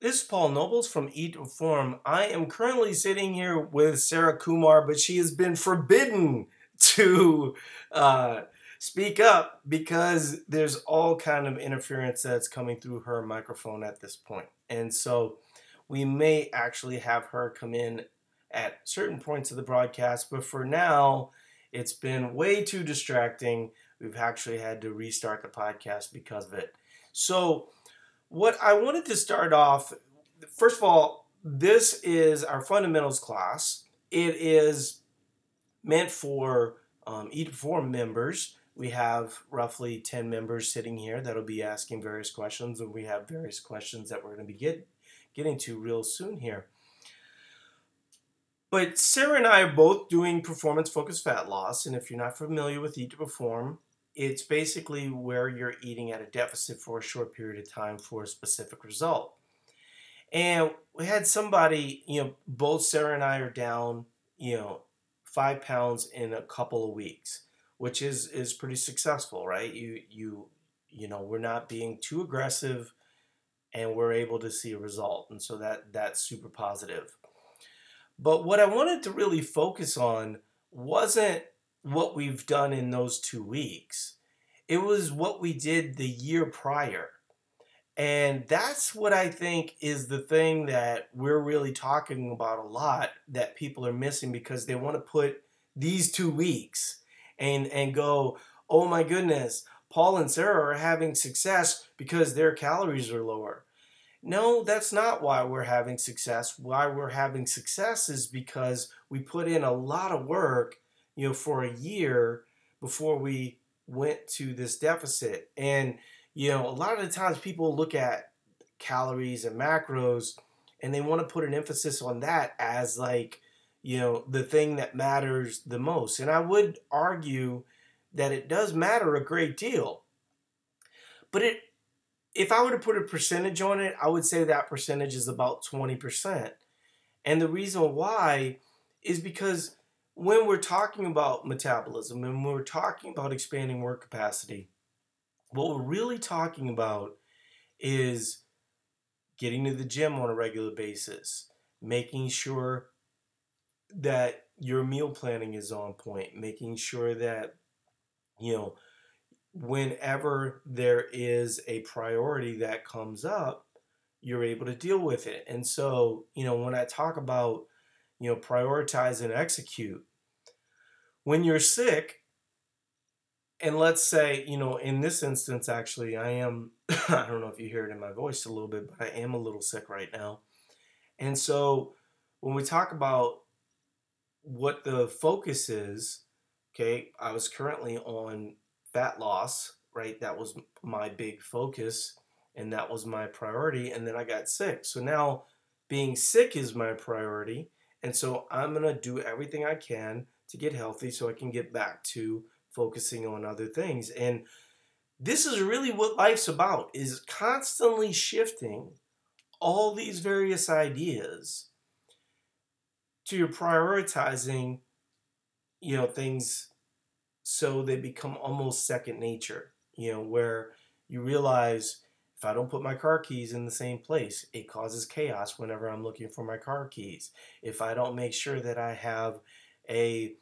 This is Paul Nobles from Eat to Perform. I am currently sitting here with Sarah Kumar, but she has been forbidden to uh, speak up because there's all kind of interference that's coming through her microphone at this point. And so we may actually have her come in at certain points of the broadcast, but for now, it's been way too distracting. We've actually had to restart the podcast because of it. So, what I wanted to start off, first of all, this is our fundamentals class. It is meant for um, Eat to Perform members. We have roughly 10 members sitting here that'll be asking various questions, and we have various questions that we're going to be get, getting to real soon here. But Sarah and I are both doing performance focused fat loss, and if you're not familiar with Eat to Perform, it's basically where you're eating at a deficit for a short period of time for a specific result. And we had somebody, you know, both Sarah and I are down, you know, five pounds in a couple of weeks, which is is pretty successful, right? You you you know, we're not being too aggressive and we're able to see a result. And so that that's super positive. But what I wanted to really focus on wasn't what we've done in those two weeks. It was what we did the year prior. And that's what I think is the thing that we're really talking about a lot that people are missing because they want to put these two weeks and and go, "Oh my goodness, Paul and Sarah are having success because their calories are lower." No, that's not why we're having success. Why we're having success is because we put in a lot of work you know, for a year before we went to this deficit. And, you know, a lot of the times people look at calories and macros and they want to put an emphasis on that as like, you know, the thing that matters the most. And I would argue that it does matter a great deal. But it if I were to put a percentage on it, I would say that percentage is about 20%. And the reason why is because when we're talking about metabolism and we're talking about expanding work capacity, what we're really talking about is getting to the gym on a regular basis, making sure that your meal planning is on point, making sure that, you know, whenever there is a priority that comes up, you're able to deal with it. And so, you know, when I talk about, you know, prioritize and execute, when you're sick, and let's say, you know, in this instance, actually, I am, I don't know if you hear it in my voice a little bit, but I am a little sick right now. And so when we talk about what the focus is, okay, I was currently on fat loss, right? That was my big focus and that was my priority. And then I got sick. So now being sick is my priority. And so I'm going to do everything I can to get healthy so I can get back to focusing on other things. And this is really what life's about is constantly shifting all these various ideas to your prioritizing you know things so they become almost second nature you know where you realize if I don't put my car keys in the same place, it causes chaos whenever I'm looking for my car keys. If I don't make sure that I have a,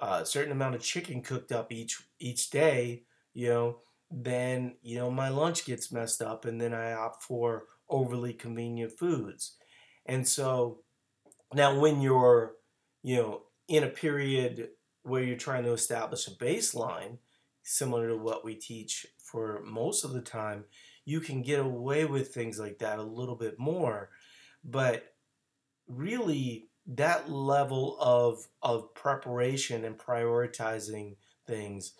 a uh, certain amount of chicken cooked up each each day, you know, then you know my lunch gets messed up, and then I opt for overly convenient foods. And so now, when you're you know in a period where you're trying to establish a baseline, similar to what we teach for most of the time, you can get away with things like that a little bit more. But really, that level of of preparation and prioritizing things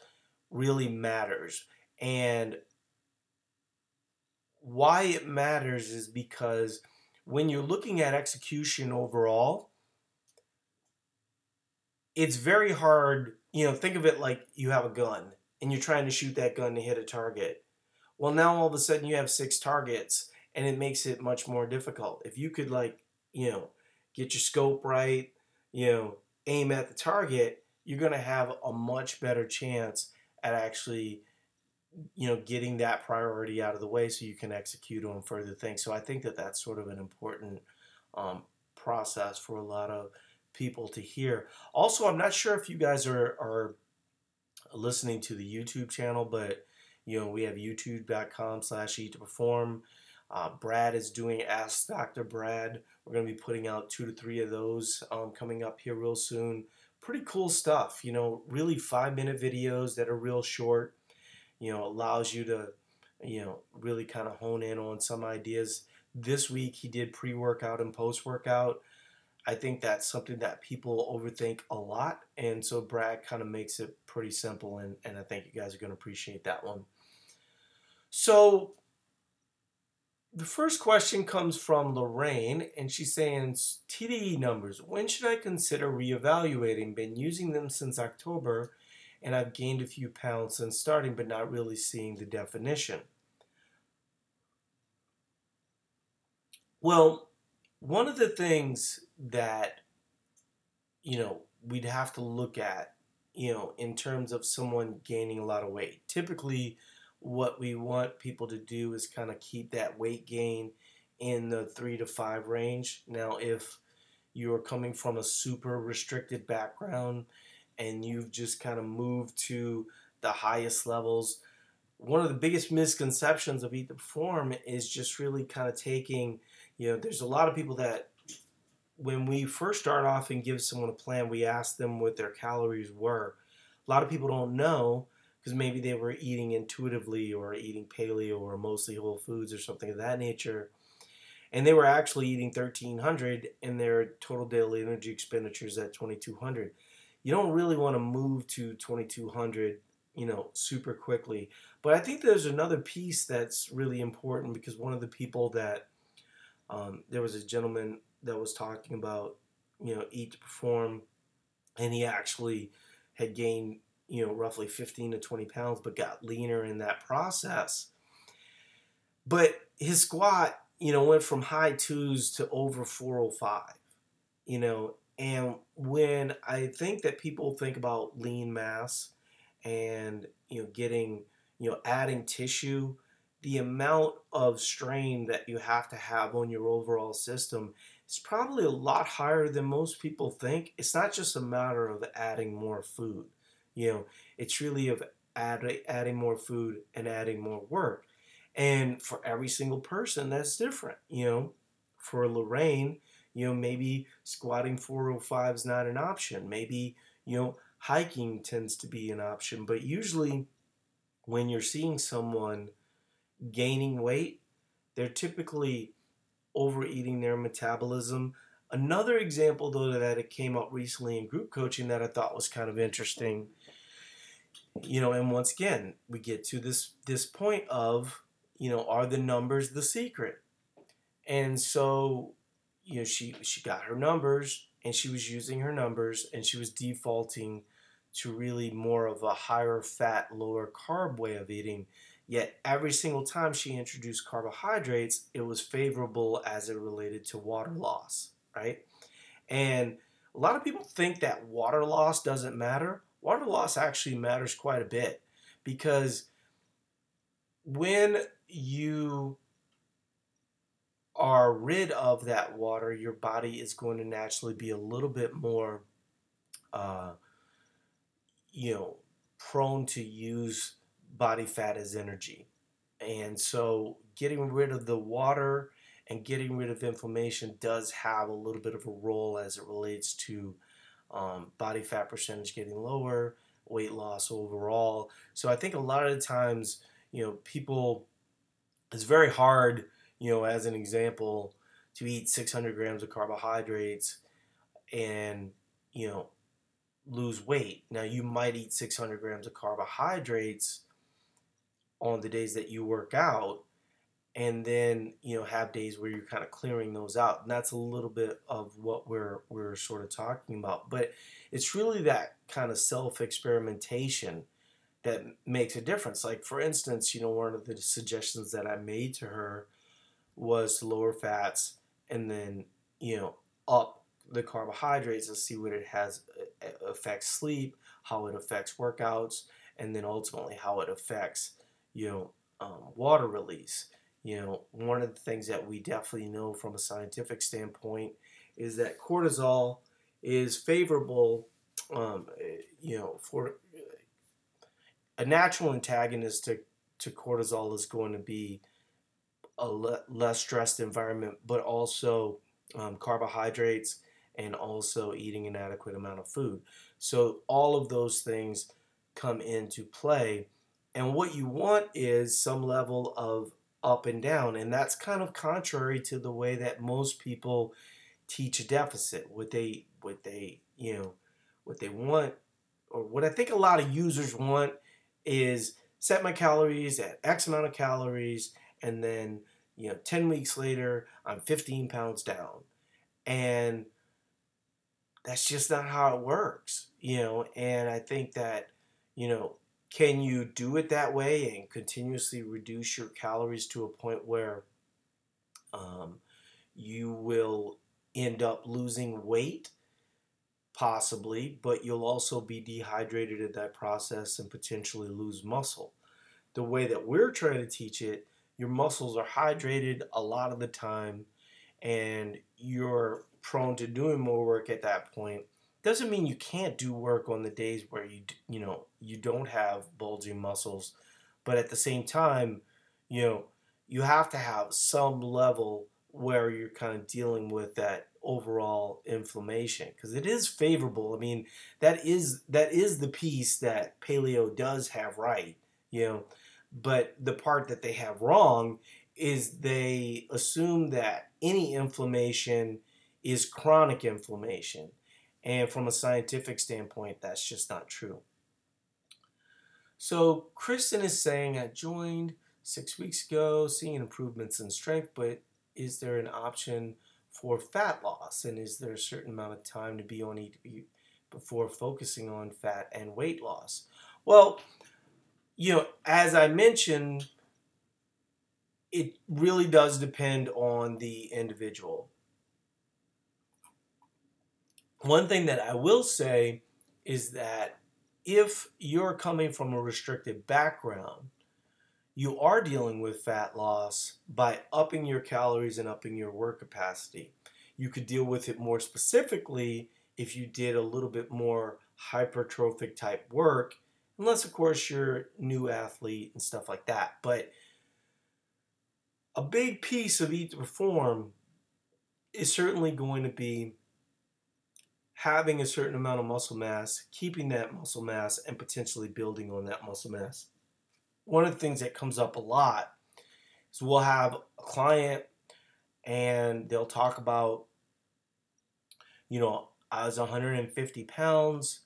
really matters and why it matters is because when you're looking at execution overall it's very hard you know think of it like you have a gun and you're trying to shoot that gun to hit a target well now all of a sudden you have six targets and it makes it much more difficult if you could like you know get your scope right, you know, aim at the target, you're going to have a much better chance at actually you know, getting that priority out of the way so you can execute on further things. So I think that that's sort of an important um, process for a lot of people to hear. Also, I'm not sure if you guys are, are listening to the YouTube channel, but you know, we have youtube.com slash eat to perform. Uh, Brad is doing Ask Dr. Brad. We're going to be putting out two to three of those um, coming up here real soon. Pretty cool stuff, you know, really five minute videos that are real short, you know, allows you to, you know, really kind of hone in on some ideas. This week he did pre workout and post workout. I think that's something that people overthink a lot. And so Brad kind of makes it pretty simple. And, and I think you guys are going to appreciate that one. So the first question comes from Lorraine, and she's saying TDEE numbers. When should I consider reevaluating? Been using them since October, and I've gained a few pounds since starting, but not really seeing the definition. Well, one of the things that you know we'd have to look at, you know, in terms of someone gaining a lot of weight. Typically, what we want people to do is kind of keep that weight gain in the three to five range. Now, if you're coming from a super restricted background and you've just kind of moved to the highest levels, one of the biggest misconceptions of Eat to Perform is just really kind of taking, you know, there's a lot of people that when we first start off and give someone a plan, we ask them what their calories were. A lot of people don't know because maybe they were eating intuitively or eating paleo or mostly whole foods or something of that nature. And they were actually eating 1300 and their total daily energy expenditures at 2200. You don't really want to move to 2200, you know, super quickly. But I think there's another piece that's really important because one of the people that um, there was a gentleman that was talking about, you know, eat to perform, and he actually had gained you know, roughly 15 to 20 pounds, but got leaner in that process. But his squat, you know, went from high twos to over 405, you know, and when I think that people think about lean mass and, you know, getting, you know, adding tissue, the amount of strain that you have to have on your overall system is probably a lot higher than most people think. It's not just a matter of adding more food you know, it's really of add, adding more food and adding more work. And for every single person, that's different. You know, for Lorraine, you know, maybe squatting 405 is not an option. Maybe, you know, hiking tends to be an option. But usually, when you're seeing someone gaining weight, they're typically overeating their metabolism. Another example, though, that it came up recently in group coaching that I thought was kind of interesting you know and once again we get to this this point of you know are the numbers the secret? And so you know she she got her numbers and she was using her numbers and she was defaulting to really more of a higher fat lower carb way of eating. Yet every single time she introduced carbohydrates it was favorable as it related to water loss right? And a lot of people think that water loss doesn't matter water loss actually matters quite a bit because when you are rid of that water, your body is going to naturally be a little bit more, uh, you know, prone to use body fat as energy. And so getting rid of the water and getting rid of inflammation does have a little bit of a role as it relates to um, body fat percentage getting lower, weight loss overall. So I think a lot of the times, you know, people, it's very hard, you know, as an example, to eat 600 grams of carbohydrates and, you know, lose weight. Now, you might eat 600 grams of carbohydrates on the days that you work out, and then you know have days where you're kind of clearing those out and that's a little bit of what we're we're sort of talking about but it's really that kind of self experimentation that makes a difference like for instance you know one of the suggestions that i made to her was to lower fats and then you know up the carbohydrates and see what it has affects sleep how it affects workouts and then ultimately how it affects you know, um, water release. You know, one of the things that we definitely know from a scientific standpoint is that cortisol is favorable, um, you know, for a natural antagonist to, to cortisol is going to be a le- less stressed environment, but also um, carbohydrates and also eating an adequate amount of food. So all of those things come into play. And what you want is some level of up and down. And that's kind of contrary to the way that most people teach a deficit. What they what they, you know, what they want or what I think a lot of users want is set my calories at X amount of calories and then, you know, 10 weeks later I'm 15 pounds down. And that's just not how it works, you know. And I think that, you know, can you do it that way and continuously reduce your calories to a point where um, you will end up losing weight? Possibly, but you'll also be dehydrated in that process and potentially lose muscle. The way that we're trying to teach it, your muscles are hydrated a lot of the time and you're prone to doing more work at that point doesn't mean you can't do work on the days where you you know you don't have bulging muscles but at the same time you know you have to have some level where you're kind of dealing with that overall inflammation because it is favorable i mean that is that is the piece that paleo does have right you know but the part that they have wrong is they assume that any inflammation is chronic inflammation. And from a scientific standpoint, that's just not true. So, Kristen is saying, I joined six weeks ago, seeing improvements in strength, but is there an option for fat loss? And is there a certain amount of time to be on ETP before focusing on fat and weight loss? Well, you know, as I mentioned, it really does depend on the individual. One thing that I will say is that if you're coming from a restricted background, you are dealing with fat loss by upping your calories and upping your work capacity. You could deal with it more specifically if you did a little bit more hypertrophic type work, unless, of course, you're a new athlete and stuff like that. But a big piece of Eat to Perform is certainly going to be having a certain amount of muscle mass, keeping that muscle mass, and potentially building on that muscle mass. One of the things that comes up a lot is we'll have a client and they'll talk about, you know, I was 150 pounds,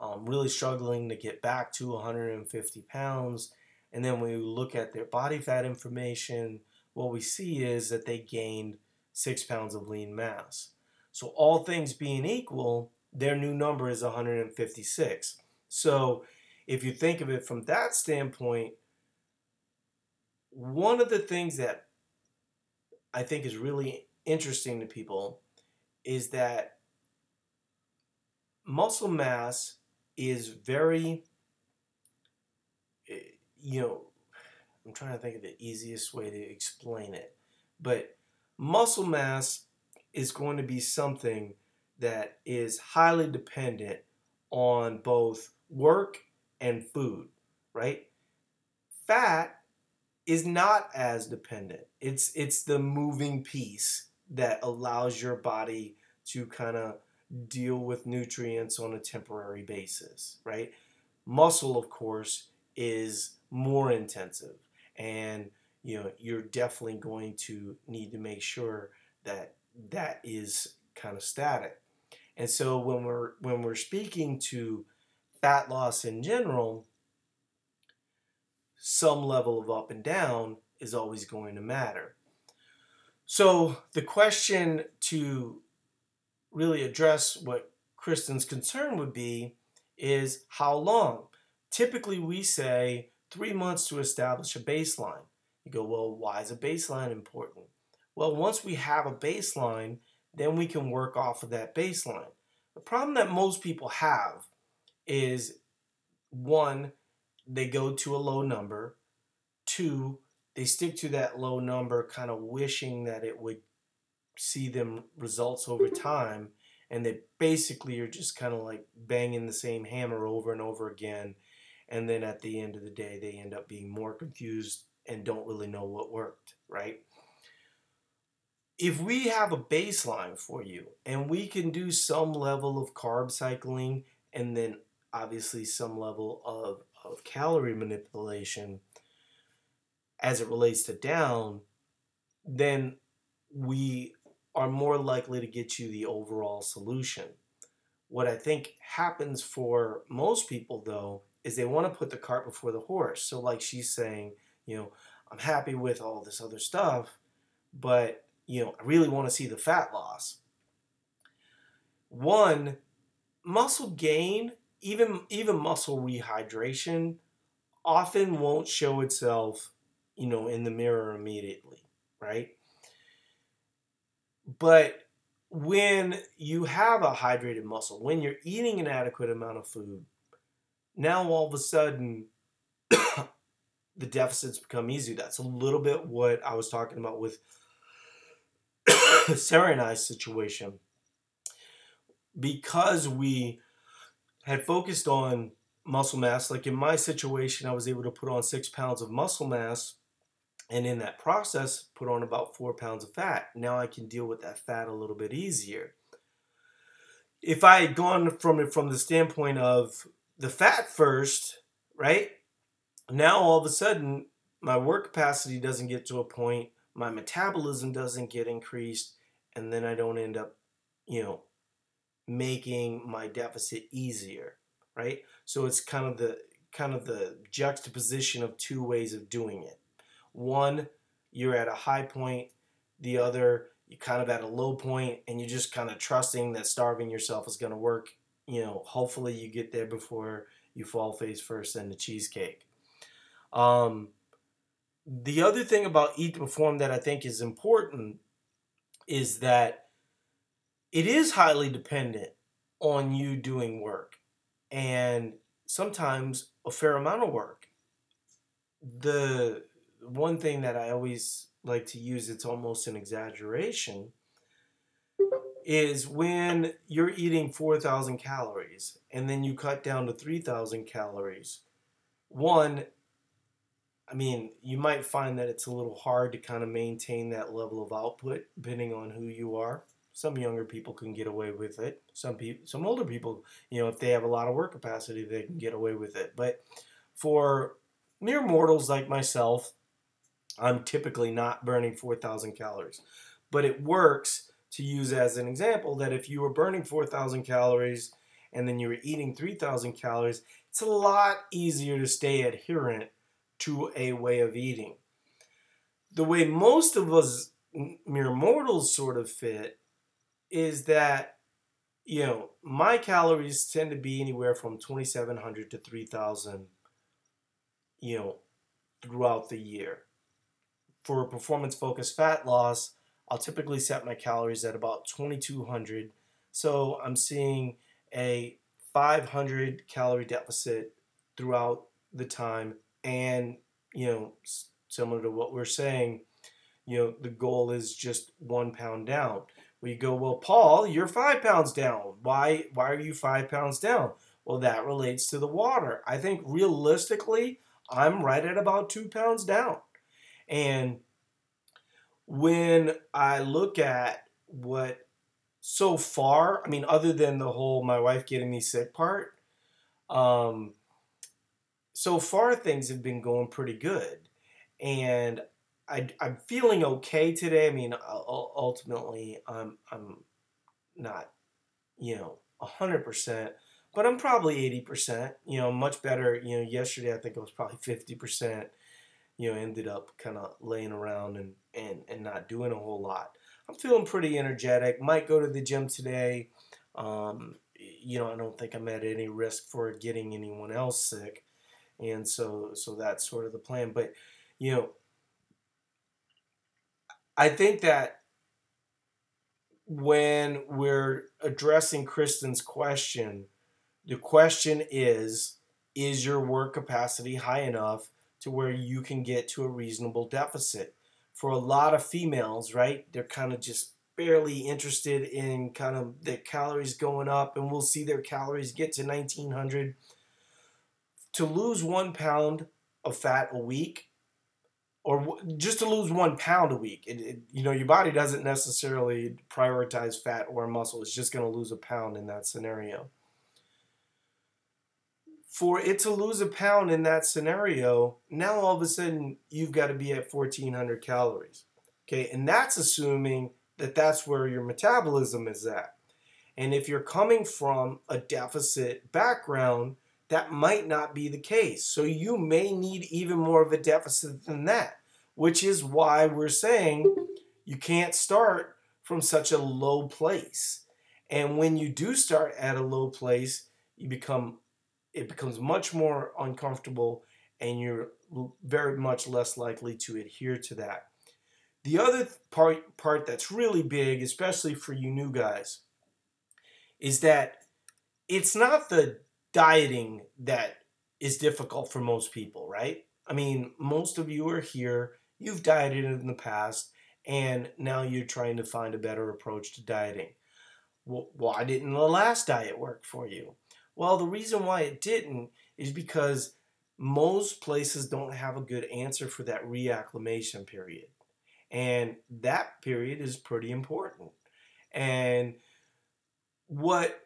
um, really struggling to get back to 150 pounds. And then when we look at their body fat information, what we see is that they gained six pounds of lean mass. So all things being equal, their new number is 156. So if you think of it from that standpoint, one of the things that I think is really interesting to people is that muscle mass is very, eh, you know, I'm trying to think of the easiest way to explain it, but muscle mass is going to be something that is highly dependent on both work and food, right? Fat is not as dependent. It's it's the moving piece that allows your body to kind of deal with nutrients on a temporary basis, right? Muscle of course is more intensive and you know you're definitely going to need to make sure that that is kind of static. And so when we're when we're speaking to fat loss in general, some level of up and down is always going to matter. So the question to really address what Kristen's concern would be is how long? Typically we say three months to establish a baseline. You go, well, why is a baseline important? Well, once we have a baseline, then we can work off of that baseline. The problem that most people have is one, they go to a low number. two, they stick to that low number, kind of wishing that it would see them results over mm-hmm. time. And they basically are just kind of like banging the same hammer over and over again. And then at the end of the day, they end up being more confused and don't really know what worked, right? If we have a baseline for you and we can do some level of carb cycling and then obviously some level of, of calorie manipulation as it relates to down, then we are more likely to get you the overall solution. What I think happens for most people, though, is they want to put the cart before the horse. So, like she's saying, you know, I'm happy with all this other stuff, but, you know, I really want to see the fat loss. One, muscle gain, even even muscle rehydration, often won't show itself, you know, in the mirror immediately, right? But when you have a hydrated muscle, when you're eating an adequate amount of food, now all of a sudden the deficits become easy. That's a little bit what I was talking about with Sarah and I's situation. Because we had focused on muscle mass, like in my situation, I was able to put on six pounds of muscle mass and in that process put on about four pounds of fat. Now I can deal with that fat a little bit easier. If I had gone from it from the standpoint of the fat first, right? Now all of a sudden my work capacity doesn't get to a point, my metabolism doesn't get increased, and then I don't end up, you know, making my deficit easier, right? So it's kind of the kind of the juxtaposition of two ways of doing it. One, you're at a high point, the other, you're kind of at a low point, and you're just kind of trusting that starving yourself is going to work. You know, hopefully you get there before you fall face first in the cheesecake. Um, the other thing about Eat to Perform that I think is important is that it is highly dependent on you doing work and sometimes a fair amount of work. The one thing that I always like to use, it's almost an exaggeration, is when you're eating 4,000 calories and then you cut down to 3,000 calories. One, I mean, you might find that it's a little hard to kind of maintain that level of output depending on who you are. Some younger people can get away with it. Some people, some older people, you know, if they have a lot of work capacity, they can get away with it. But for mere mortals like myself, I'm typically not burning 4,000 calories. But it works to use as an example that if you were burning 4,000 calories and then you were eating 3,000 calories, it's a lot easier to stay adherent to a way of eating. The way most of us mere mortals sort of fit is that you know my calories tend to be anywhere from 2700 to 3000 you know throughout the year for performance focused fat loss, I'll typically set my calories at about 2200. So I'm seeing a 500 calorie deficit throughout the time. And, you know, similar to what we're saying, you know, the goal is just one pound down. We go, well, Paul, you're five pounds down. Why, why are you five pounds down? Well, that relates to the water. I think realistically, I'm right at about two pounds down. And when I look at what so far, I mean, other than the whole my wife getting me sick part, um, so far things have been going pretty good. And I, I'm feeling okay today. I mean, ultimately, I'm, I'm not, you know, 100%, but I'm probably 80%, you know, much better. You know, yesterday I think it was probably 50% you know, ended up kind of laying around and, and, and not doing a whole lot. I'm feeling pretty energetic. Might go to the gym today. Um, you know, I don't think I'm at any risk for getting anyone else sick, and so so that's sort of the plan. But you know, I think that when we're addressing Kristen's question, the question is: Is your work capacity high enough to where you can get to a reasonable deficit. For a lot of females, right, they're kind of just barely interested in kind of the calories going up, and we'll see their calories get to 1900. To lose one pound of fat a week, or just to lose one pound a week, it, it, you know, your body doesn't necessarily prioritize fat or muscle. It's just going to lose a pound in that scenario for it to lose a pound in that scenario, now all of a sudden you've got to be at 1400 calories. Okay, and that's assuming that that's where your metabolism is at. And if you're coming from a deficit background, that might not be the case. So you may need even more of a deficit than that, which is why we're saying you can't start from such a low place. And when you do start at a low place, you become it becomes much more uncomfortable and you're very much less likely to adhere to that. The other part part that's really big, especially for you new guys, is that it's not the dieting that is difficult for most people, right? I mean, most of you are here, you've dieted in the past, and now you're trying to find a better approach to dieting. Why didn't the last diet work for you? Well, the reason why it didn't is because most places don't have a good answer for that reacclimation period. And that period is pretty important. And what,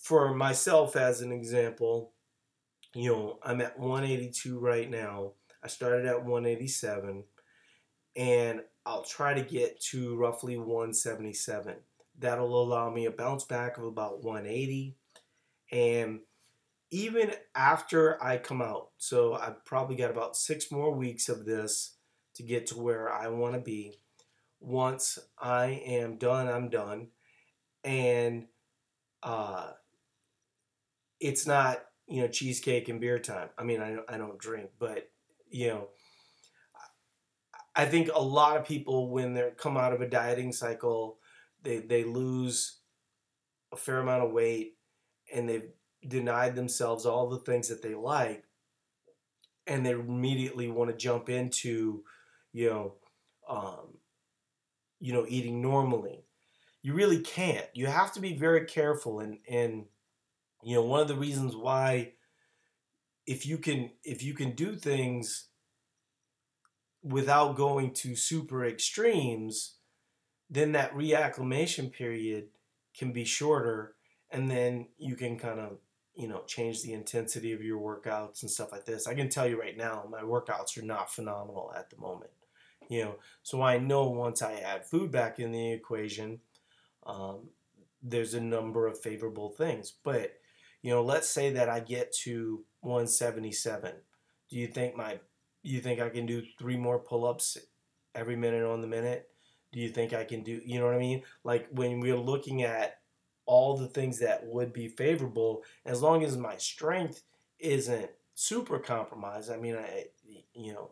for myself as an example, you know, I'm at 182 right now. I started at 187 and I'll try to get to roughly 177. That'll allow me a bounce back of about 180 and even after I come out, so I've probably got about six more weeks of this to get to where I want to be. Once I am done, I'm done. And uh, it's not, you know, cheesecake and beer time. I mean, I, I don't drink, but, you know, I think a lot of people, when they come out of a dieting cycle, they, they lose a fair amount of weight and they've denied themselves all the things that they like and they immediately want to jump into you know um, you know eating normally you really can't you have to be very careful and and you know one of the reasons why if you can if you can do things without going to super extremes then that reacclimation period can be shorter and then you can kind of you know change the intensity of your workouts and stuff like this. I can tell you right now my workouts are not phenomenal at the moment you know. So i know once i add food back in the equation um, there's a number of favorable things. But you know let's say that i get to 177 do you think my you think i can do three more pull-ups every minute on the minute do you think i can do you know what i mean like when we're looking at all the things that would be favorable as long as my strength isn't super compromised. I mean, I you know,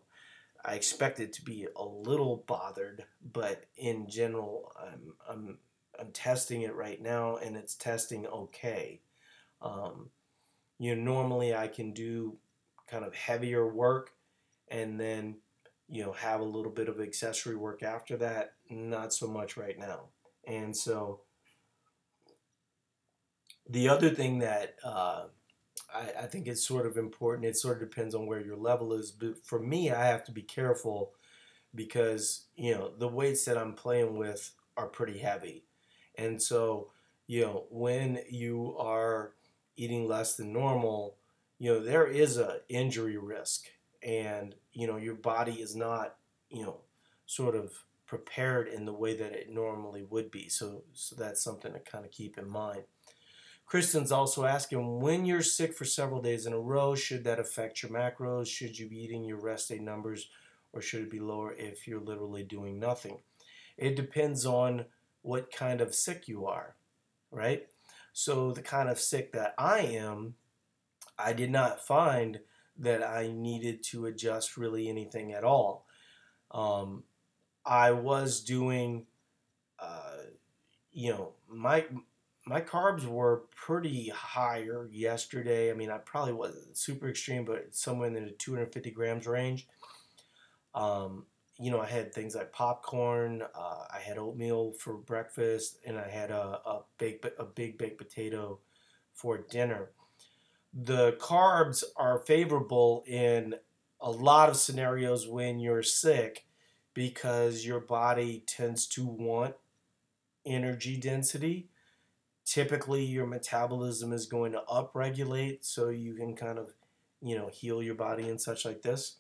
I expect it to be a little bothered, but in general, I'm I'm I'm testing it right now, and it's testing okay. Um, you know, normally I can do kind of heavier work, and then you know have a little bit of accessory work after that. Not so much right now, and so the other thing that uh, I, I, think is sort of important, it sort of depends on where your level is. But for me, I have to be careful because, you know, the weights that I'm playing with are pretty heavy. And so, you know, when you are eating less than normal, you know, there is a injury risk. And, you know, your body is not, you know, sort of prepared in the way that it normally would be. So, so that's something to kind of keep in mind. Kristen's also asking when you're sick for several days in a row, should that affect your macros? Should you be eating your rest day numbers or should it be lower if you're literally doing nothing? It depends on what kind of sick you are, right? So, the kind of sick that I am, I did not find that I needed to adjust really anything at all. Um, I was doing, uh, you know, my my carbs were pretty higher yesterday. I mean, I probably wasn't super extreme, but somewhere in the 250 grams range. Um, you know, I had things like popcorn. Uh, I had oatmeal for breakfast, and I had a a big a big baked potato for dinner. The carbs are favorable in a lot of scenarios when you're sick because your body tends to want energy density. Typically, your metabolism is going to upregulate so you can kind of, you know, heal your body and such like this.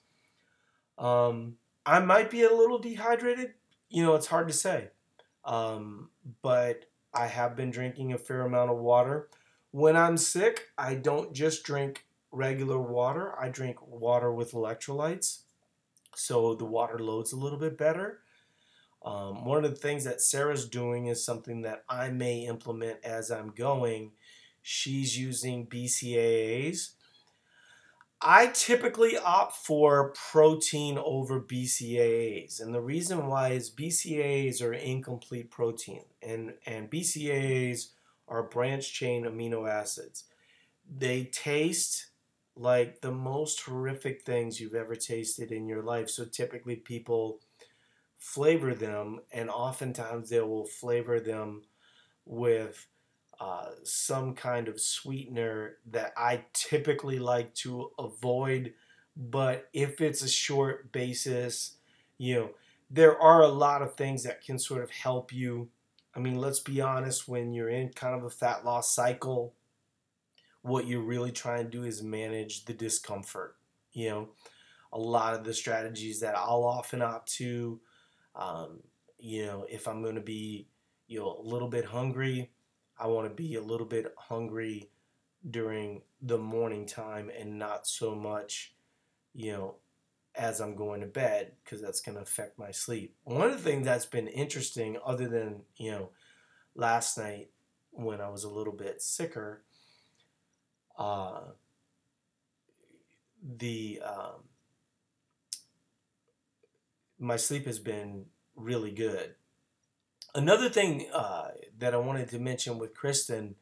Um, I might be a little dehydrated. You know, it's hard to say. Um, but I have been drinking a fair amount of water. When I'm sick, I don't just drink regular water, I drink water with electrolytes. So the water loads a little bit better. Um, one of the things that Sarah's doing is something that I may implement as I'm going. She's using BCAAs. I typically opt for protein over BCAAs. And the reason why is BCAAs are incomplete protein, and, and BCAAs are branch chain amino acids. They taste like the most horrific things you've ever tasted in your life. So typically people flavor them, and oftentimes they will flavor them with uh, some kind of sweetener that I typically like to avoid. But if it's a short basis, you know, there are a lot of things that can sort of help you. I mean, let's be honest, when you're in kind of a fat loss cycle, what you're really trying to do is manage the discomfort. You know, a lot of the strategies that I'll often opt to, um, you know, if I'm going to be, you know, a little bit hungry, I want to be a little bit hungry during the morning time and not so much, you know, as I'm going to bed because that's going to affect my sleep. One of the things that's been interesting, other than, you know, last night when I was a little bit sicker, uh, the um, my sleep has been really good. Another thing uh, that I wanted to mention with Kristen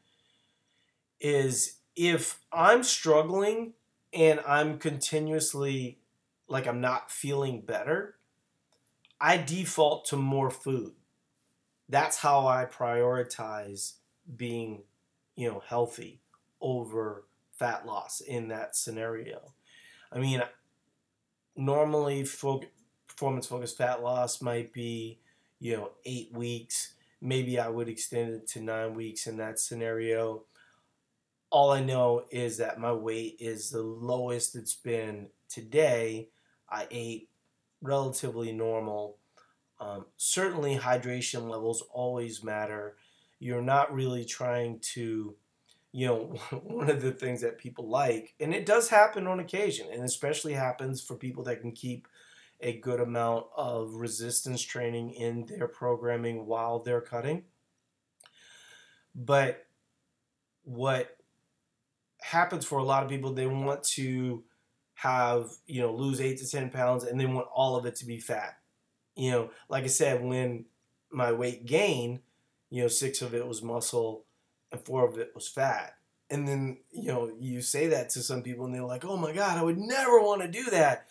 is if I'm struggling and I'm continuously like I'm not feeling better, I default to more food. That's how I prioritize being, you know, healthy over fat loss in that scenario. I mean, normally fo- performance focused fat loss might be, you know, eight weeks. Maybe I would extend it to nine weeks in that scenario. All I know is that my weight is the lowest it's been today. I ate relatively normal. Um, certainly, hydration levels always matter. You're not really trying to you know, one of the things that people like, and it does happen on occasion, and especially happens for people that can keep a good amount of resistance training in their programming while they're cutting. But what happens for a lot of people, they want to have, you know, lose eight to 10 pounds and they want all of it to be fat. You know, like I said, when my weight gained, you know, six of it was muscle and four of it was fat. And then, you know, you say that to some people and they're like, oh my God, I would never want to do that.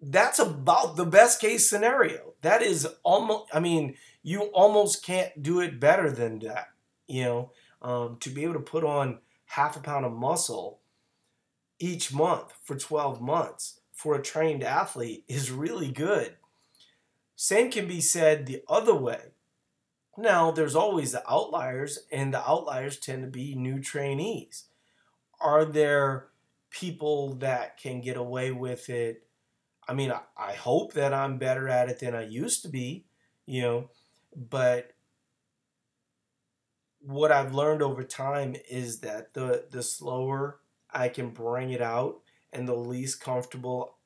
That's about the best case scenario. That is almost, I mean, you almost can't do it better than that. You know, um, to be able to put on half a pound of muscle each month for 12 months for a trained athlete is really good. Same can be said the other way. Now, there's always the outliers, and the outliers tend to be new trainees. Are there people that can get away with it? I mean, I, I hope that I'm better at it than I used to be, you know, but what I've learned over time is that the the slower I can bring it out and the least comfortable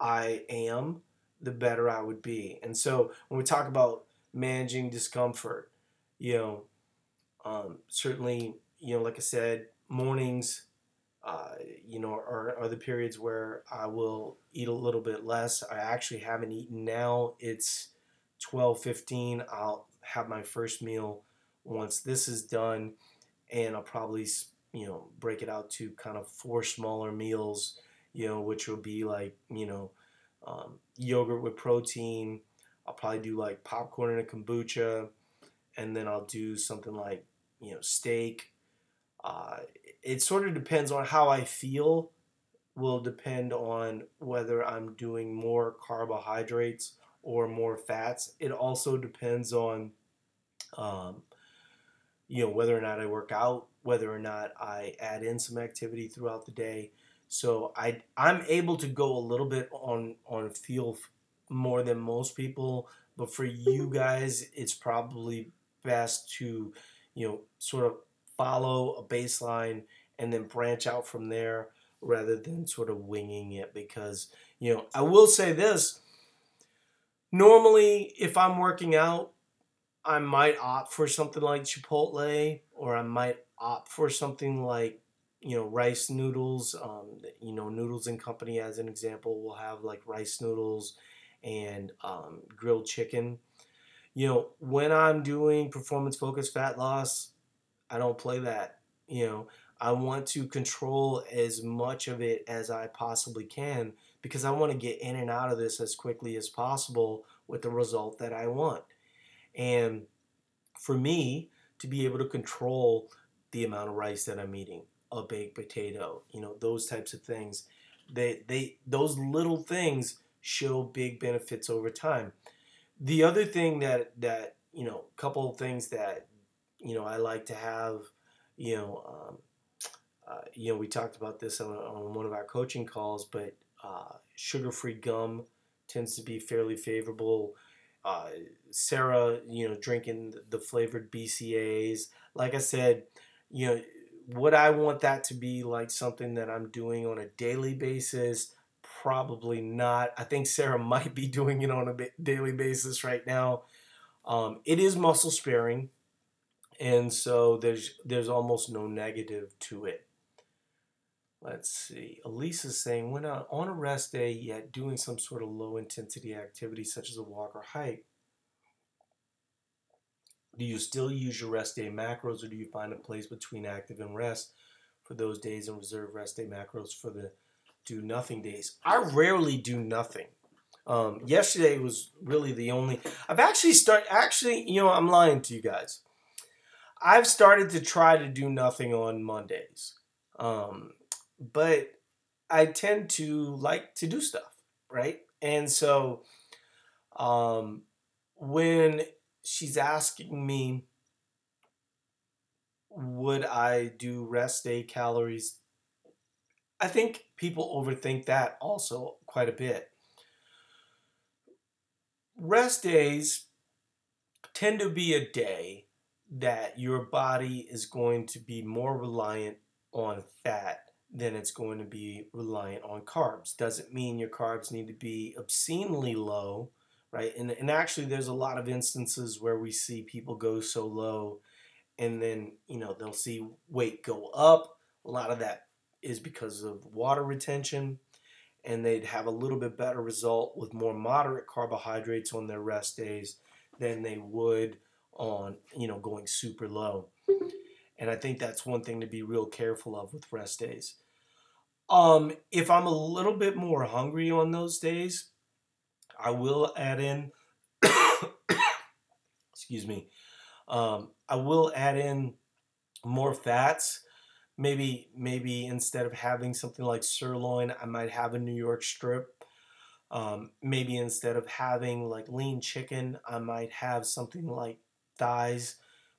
I am, the better I would be. And so when we talk about managing discomfort. You know, um, certainly, you know, like I said, mornings, uh, you know, are, are the periods where I will eat a little bit less. I actually haven't eaten now. It's 12, 15. I'll have my first meal once this is done, and I'll probably you know break it out to kind of four smaller meals, you know, which will be like you know um, yogurt with protein. I'll probably do like popcorn and a kombucha, and then I'll do something like you know steak. Uh, it sort of depends on how I feel. Will depend on whether I'm doing more carbohydrates or more fats. It also depends on, um, you know, whether or not I work out, whether or not I add in some activity throughout the day. So I I'm able to go a little bit on on feel more than most people, but for you guys, it's probably best to, you know, sort of follow a baseline and then branch out from there rather than sort of winging it because you know I will say this. Normally if I'm working out I might opt for something like Chipotle or I might opt for something like you know rice noodles um, you know noodles and company as an example will have like rice noodles and um, grilled chicken. You know when i'm doing performance focused fat loss i don't play that you know i want to control as much of it as i possibly can because i want to get in and out of this as quickly as possible with the result that i want and for me to be able to control the amount of rice that i'm eating a baked potato, you know, those types of things. They they those little things show big benefits over time. The other thing that that you know, couple of things that you know I like to have, you know, um, uh, you know, we talked about this on, on one of our coaching calls, but uh, sugar-free gum tends to be fairly favorable. Uh, Sarah, you know, drinking the flavored BCAAs. Like I said, you know, would I want that to be like something that I'm doing on a daily basis? Probably not. I think Sarah might be doing it on a daily basis right now. Um, it is muscle sparing, and so there's there's almost no negative to it. Let's see. Elise is saying when on a rest day, yet doing some sort of low intensity activity such as a walk or hike, do you still use your rest day macros or do you find a place between active and rest for those days and reserve rest day macros for the do nothing days? I rarely do nothing. Um, yesterday was really the only. I've actually started. actually, you know, I'm lying to you guys. I've started to try to do nothing on Mondays, um, but I tend to like to do stuff, right? And so, um, when she's asking me would I do rest day calories? I think people overthink that also quite a bit. Rest days tend to be a day that your body is going to be more reliant on fat than it's going to be reliant on carbs. Doesn't mean your carbs need to be obscenely low right? And, and actually, there's a lot of instances where we see people go so low and then, you know, they'll see weight go up. A lot of that is because of water retention, and they'd have a little bit better result with more moderate carbohydrates on their rest days than they would on, you know, going super low. And I think that's one thing to be real careful of with rest days. Um, if I'm a little bit more hungry on those days, I will add in, excuse me, um, I will add in more fats. Maybe maybe instead of having something like sirloin, I might have a New York strip. Um, maybe instead of having like lean chicken, I might have something like thighs,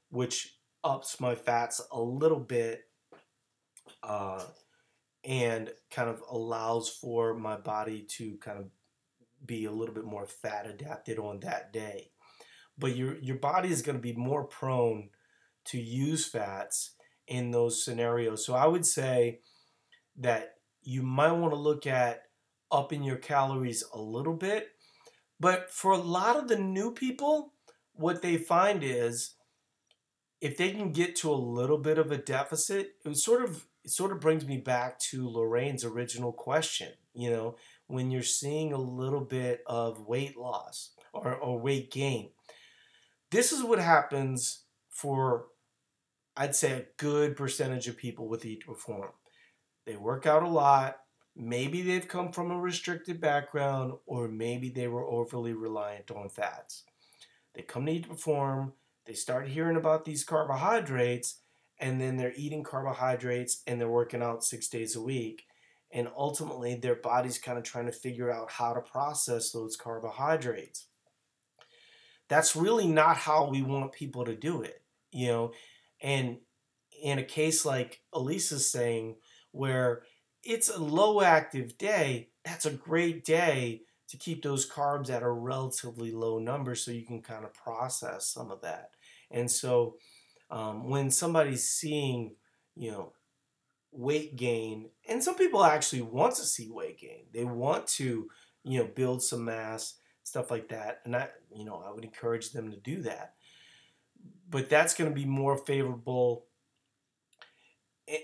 which ups my fats a little bit uh, and kind of allows for my body to kind of be a little bit more fat adapted on that day. But your your body is going to be more prone to use fats in those scenarios. So I would say that you might want to look at upping your calories a little bit. But for a lot of the new people, what they find is if they can get to a little bit of a deficit, it sort of it sort of brings me back to Lorraine's original question. You know, when you're seeing a little bit of weight loss or, or weight gain. This is what happens for I'd say a good percentage of people with Eat to Perform. They work out a lot. Maybe they've come from a restricted background, or maybe they were overly reliant on fats. They come to Eat to Perform, they start hearing about these carbohydrates, and then they're eating carbohydrates and they're working out six days a week. And ultimately, their body's kind of trying to figure out how to process those carbohydrates. That's really not how we want people to do it, you know. And in a case like Elisa's saying, where it's a low active day, that's a great day to keep those carbs at a relatively low number so you can kind of process some of that. And so um, when somebody's seeing, you know, weight gain, and some people actually want to see weight gain, they want to, you know, build some mass, stuff like that. And I, you know, I would encourage them to do that. But that's going to be more favorable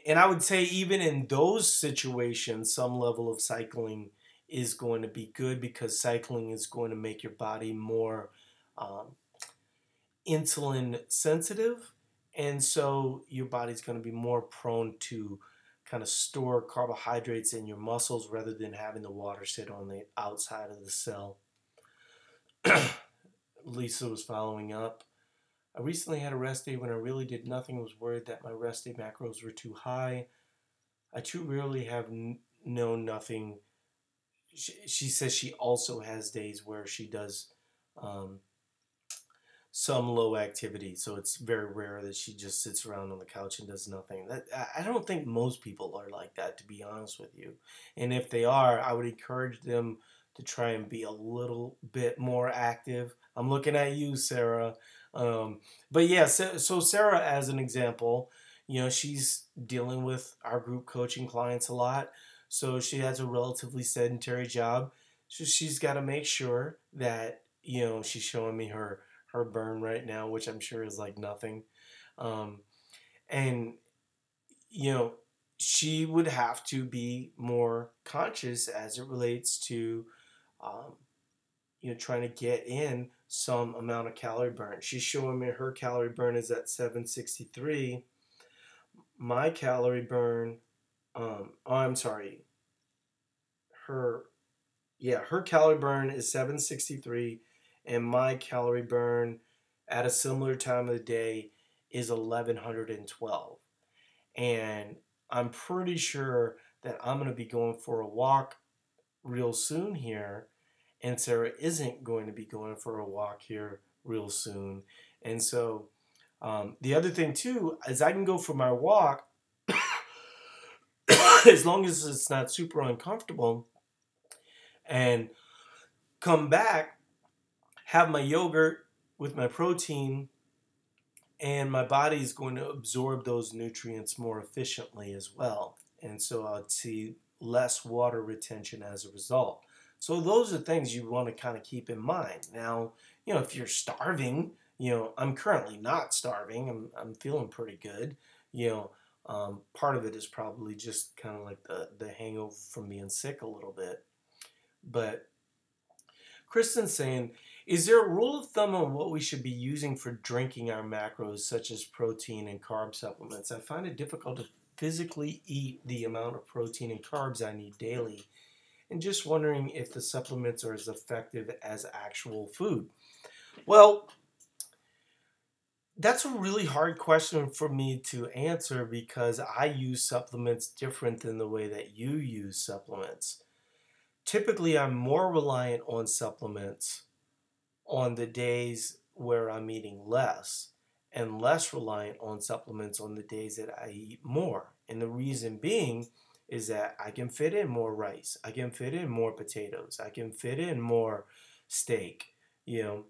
and I would say even in those situations, some level of cycling is going to be good because cycling is going to make your body more um, insulin sensitive, and so your body's going to be more prone to kind of store carbohydrates in your muscles rather than having the water sit on the outside of the cell. Lisa was following up. I recently had a rest day when I really did nothing was worried that my rest day macros were too high. I too rarely have n- known nothing. She, says she also has days where she does um, some low activity, so it's very rare that she just sits around on the couch and does nothing. That I don't think most people are like that, to be honest with you. And if they are, I would encourage them to try and be a little bit more active. I'm looking at you, Sarah. Um, but yeah, so, so Sarah, as an example, you know, she's dealing with our group coaching clients a lot. So she has a relatively sedentary job. So she's got to make sure that, you know, she's showing me her, her burn right now, which I'm sure is like nothing. Um, and, you know, she would have to be more conscious as it relates to, um, you know, trying to get in some amount of calorie burn. She's showing me her calorie burn is at 763. My calorie burn, um, oh, I'm sorry. Her, yeah, her calorie burn is 763, and my calorie burn at a similar time of the day is 1112. And I'm pretty sure that I'm going to be going for a walk real soon here and Sarah isn't going to be going for a walk here real soon. And so um, the other thing too is I can go for my walk as long as it's not super uncomfortable and come back, have my yogurt with my protein, and my body is going to absorb those nutrients more efficiently as well. And so I'd see less water retention as a result. So those are things you want to kind of keep in mind. Now, you know, if you're starving, you know, I'm currently not starving. I'm, I'm feeling pretty good. You know, um, part of it is probably just kind of like the, the hangover from being sick a little bit. But Kristen's saying, is there a rule of thumb on what we should be using for drinking our macros, such as protein and carb supplements? I find it difficult to physically eat the amount of protein and carbs I need daily and just wondering if the supplements are as effective as actual food. Well, that's a really hard question for me to answer because I use supplements different than the way that you use supplements. Typically, I'm more reliant on supplements on the days where I'm eating less and less reliant on supplements on the days that I eat more. And the reason being is that I can fit in more rice, I can fit in more potatoes, I can fit in more steak, you know.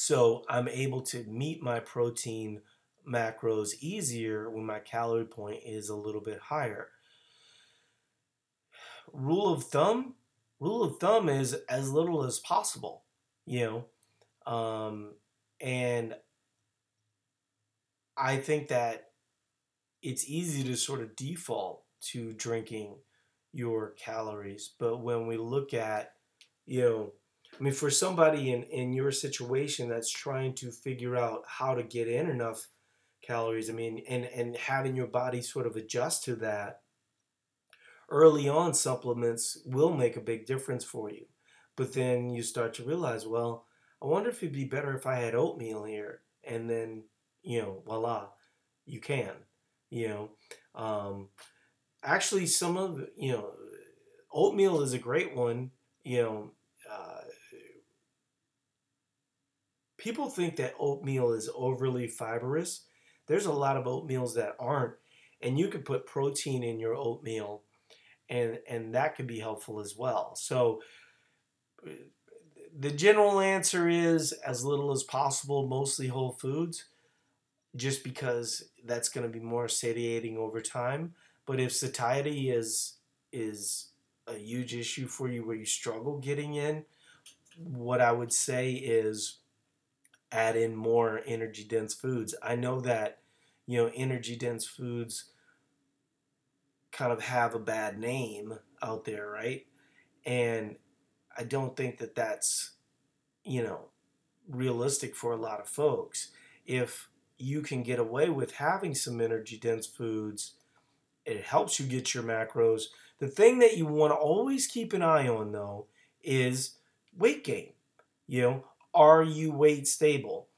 So I'm able to meet my protein macros easier when my calorie point is a little bit higher. Rule of thumb, rule of thumb is as little as possible, you know. Um, and I think that it's easy to sort of default to drinking your calories. But when we look at, you know, I mean, for somebody in, in your situation that's trying to figure out how to get in enough calories. I mean, and and having your body sort of adjust to that early on, supplements will make a big difference for you. But then you start to realize, well, I wonder if it'd be better if I had oatmeal here, and then you know, voila, you can. You know, um, actually, some of you know, oatmeal is a great one. You know, uh, people think that oatmeal is overly fibrous. There's a lot of oatmeals that aren't, and you can put protein in your oatmeal, and and that could be helpful as well. So the general answer is as little as possible, mostly whole foods, just because that's going to be more satiating over time. But if satiety is is a huge issue for you where you struggle getting in, what I would say is add in more energy dense foods. I know that, you know, energy dense foods kind of have a bad name out there, right? And I don't think that that's, you know, realistic for a lot of folks. If you can get away with having some energy dense foods, it helps you get your macros. The thing that you want to always keep an eye on though is weight gain. You know, are you weight stable?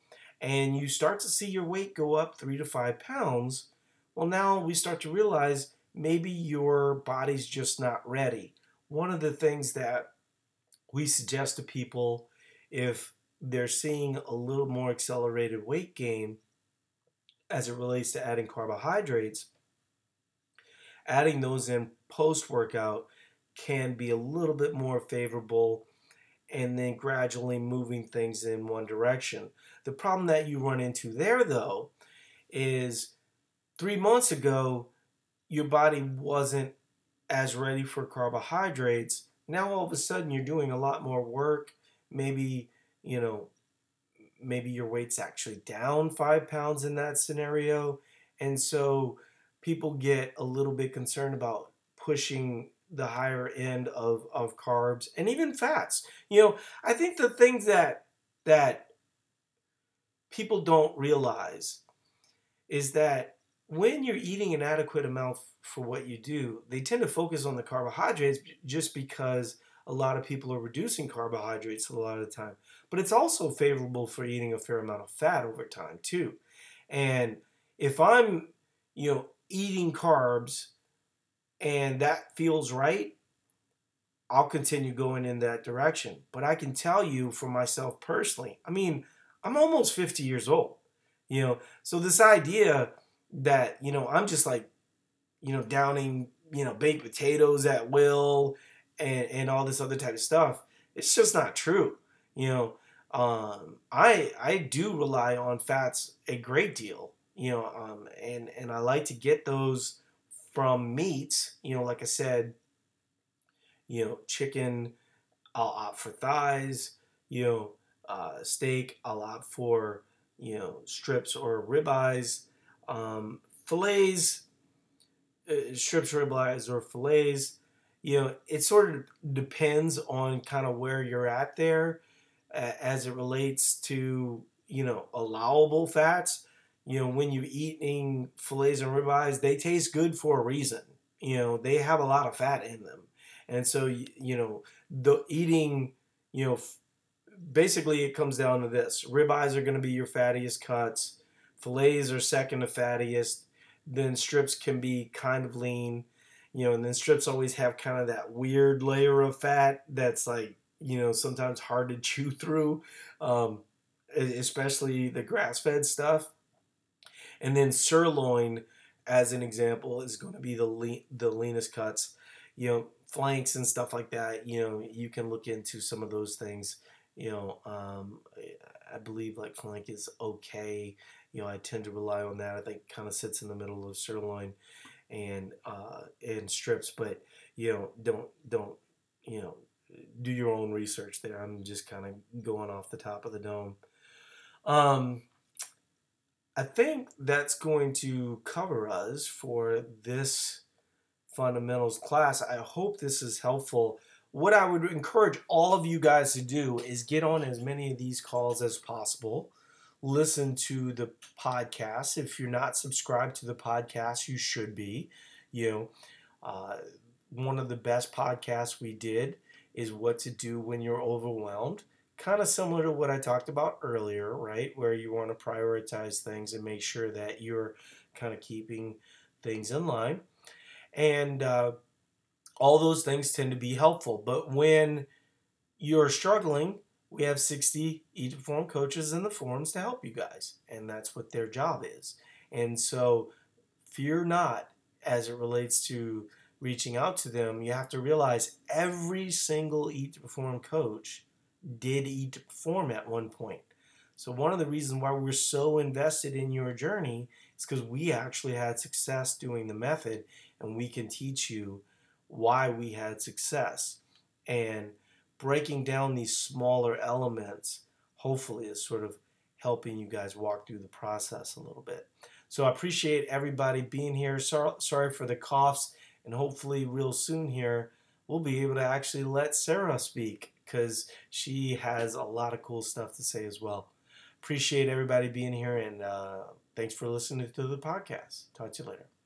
And you start to see your weight go up three to five pounds. Well, now we start to realize maybe your body's just not ready. One of the things that we suggest to people if they're seeing a little more accelerated weight gain as it relates to adding carbohydrates, adding those in post workout can be a little bit more favorable and then gradually moving things in one direction. The problem that you run into there, though, is three months ago, your body wasn't as ready for carbohydrates now all of a sudden you're doing a lot more work. Maybe, you know, maybe your weight's actually down five pounds in that scenario. And so people get a little bit concerned about pushing the higher end of, of carbs and even fats. You know, I think the things that that people don't realize is that when you're eating an adequate amount for what you do, they tend to focus on the carbohydrates just because a lot of people are reducing carbohydrates a lot of the time. But it's also favorable for eating a fair amount of fat over time too. And if I'm, you know, eating carbs and that feels right, I'll continue going in that direction. But I can tell you for myself personally, I mean, I'm almost 50 years old, you know, so this idea that, you know, I'm just like you know, downing, you know, baked potatoes at will and, and all this other type of stuff. It's just not true. You know, um, I I do rely on fats a great deal. You know, um, and and I like to get those from meats. You know, like I said, you know, chicken. I'll opt for thighs. You know, uh, steak. I'll opt for you know strips or ribeyes. Um, fillets uh, strips, ribeyes, or fillets. You know, it sort of depends on kind of where you're at there uh, as it relates to you know allowable fats. You know, when you're eating fillets and ribeyes, they taste good for a reason. You know, they have a lot of fat in them, and so you know the eating. You know, basically it comes down to this: ribeyes are going to be your fattiest cuts. Fillets are second to fattiest then strips can be kind of lean, you know, and then strips always have kind of that weird layer of fat that's like, you know, sometimes hard to chew through, um, especially the grass fed stuff. And then sirloin, as an example, is going to be the lean, the leanest cuts. You know, flanks and stuff like that. You know, you can look into some of those things. You know, um, I believe like flank is okay you know, I tend to rely on that. I think kind of sits in the middle of sirloin and uh, and strips, but you know, don't don't you know, do your own research there. I'm just kind of going off the top of the dome. Um, I think that's going to cover us for this fundamentals class. I hope this is helpful. What I would encourage all of you guys to do is get on as many of these calls as possible listen to the podcast. If you're not subscribed to the podcast, you should be. You know, uh, one of the best podcasts we did is what to do when you're overwhelmed. Kind of similar to what I talked about earlier, right? Where you want to prioritize things and make sure that you're kind of keeping things in line. And uh, all those things tend to be helpful. But when you're struggling, we have 60 Eat to Perform coaches in the forums to help you guys. And that's what their job is. And so fear not as it relates to reaching out to them. You have to realize every single Perform coach did Eat to Perform at one point. So one of the reasons why we're so invested in your journey is because we actually had success doing the method and we can teach you why we had success. And breaking down these smaller elements hopefully is sort of helping you guys walk through the process a little bit. So I appreciate everybody being here. Sorry for the coughs, and hopefully, real soon here, we'll be able to actually let Sarah speak because she has a lot of cool stuff to say as well. Appreciate everybody being here, and uh, thanks for listening to the podcast. Talk to you later.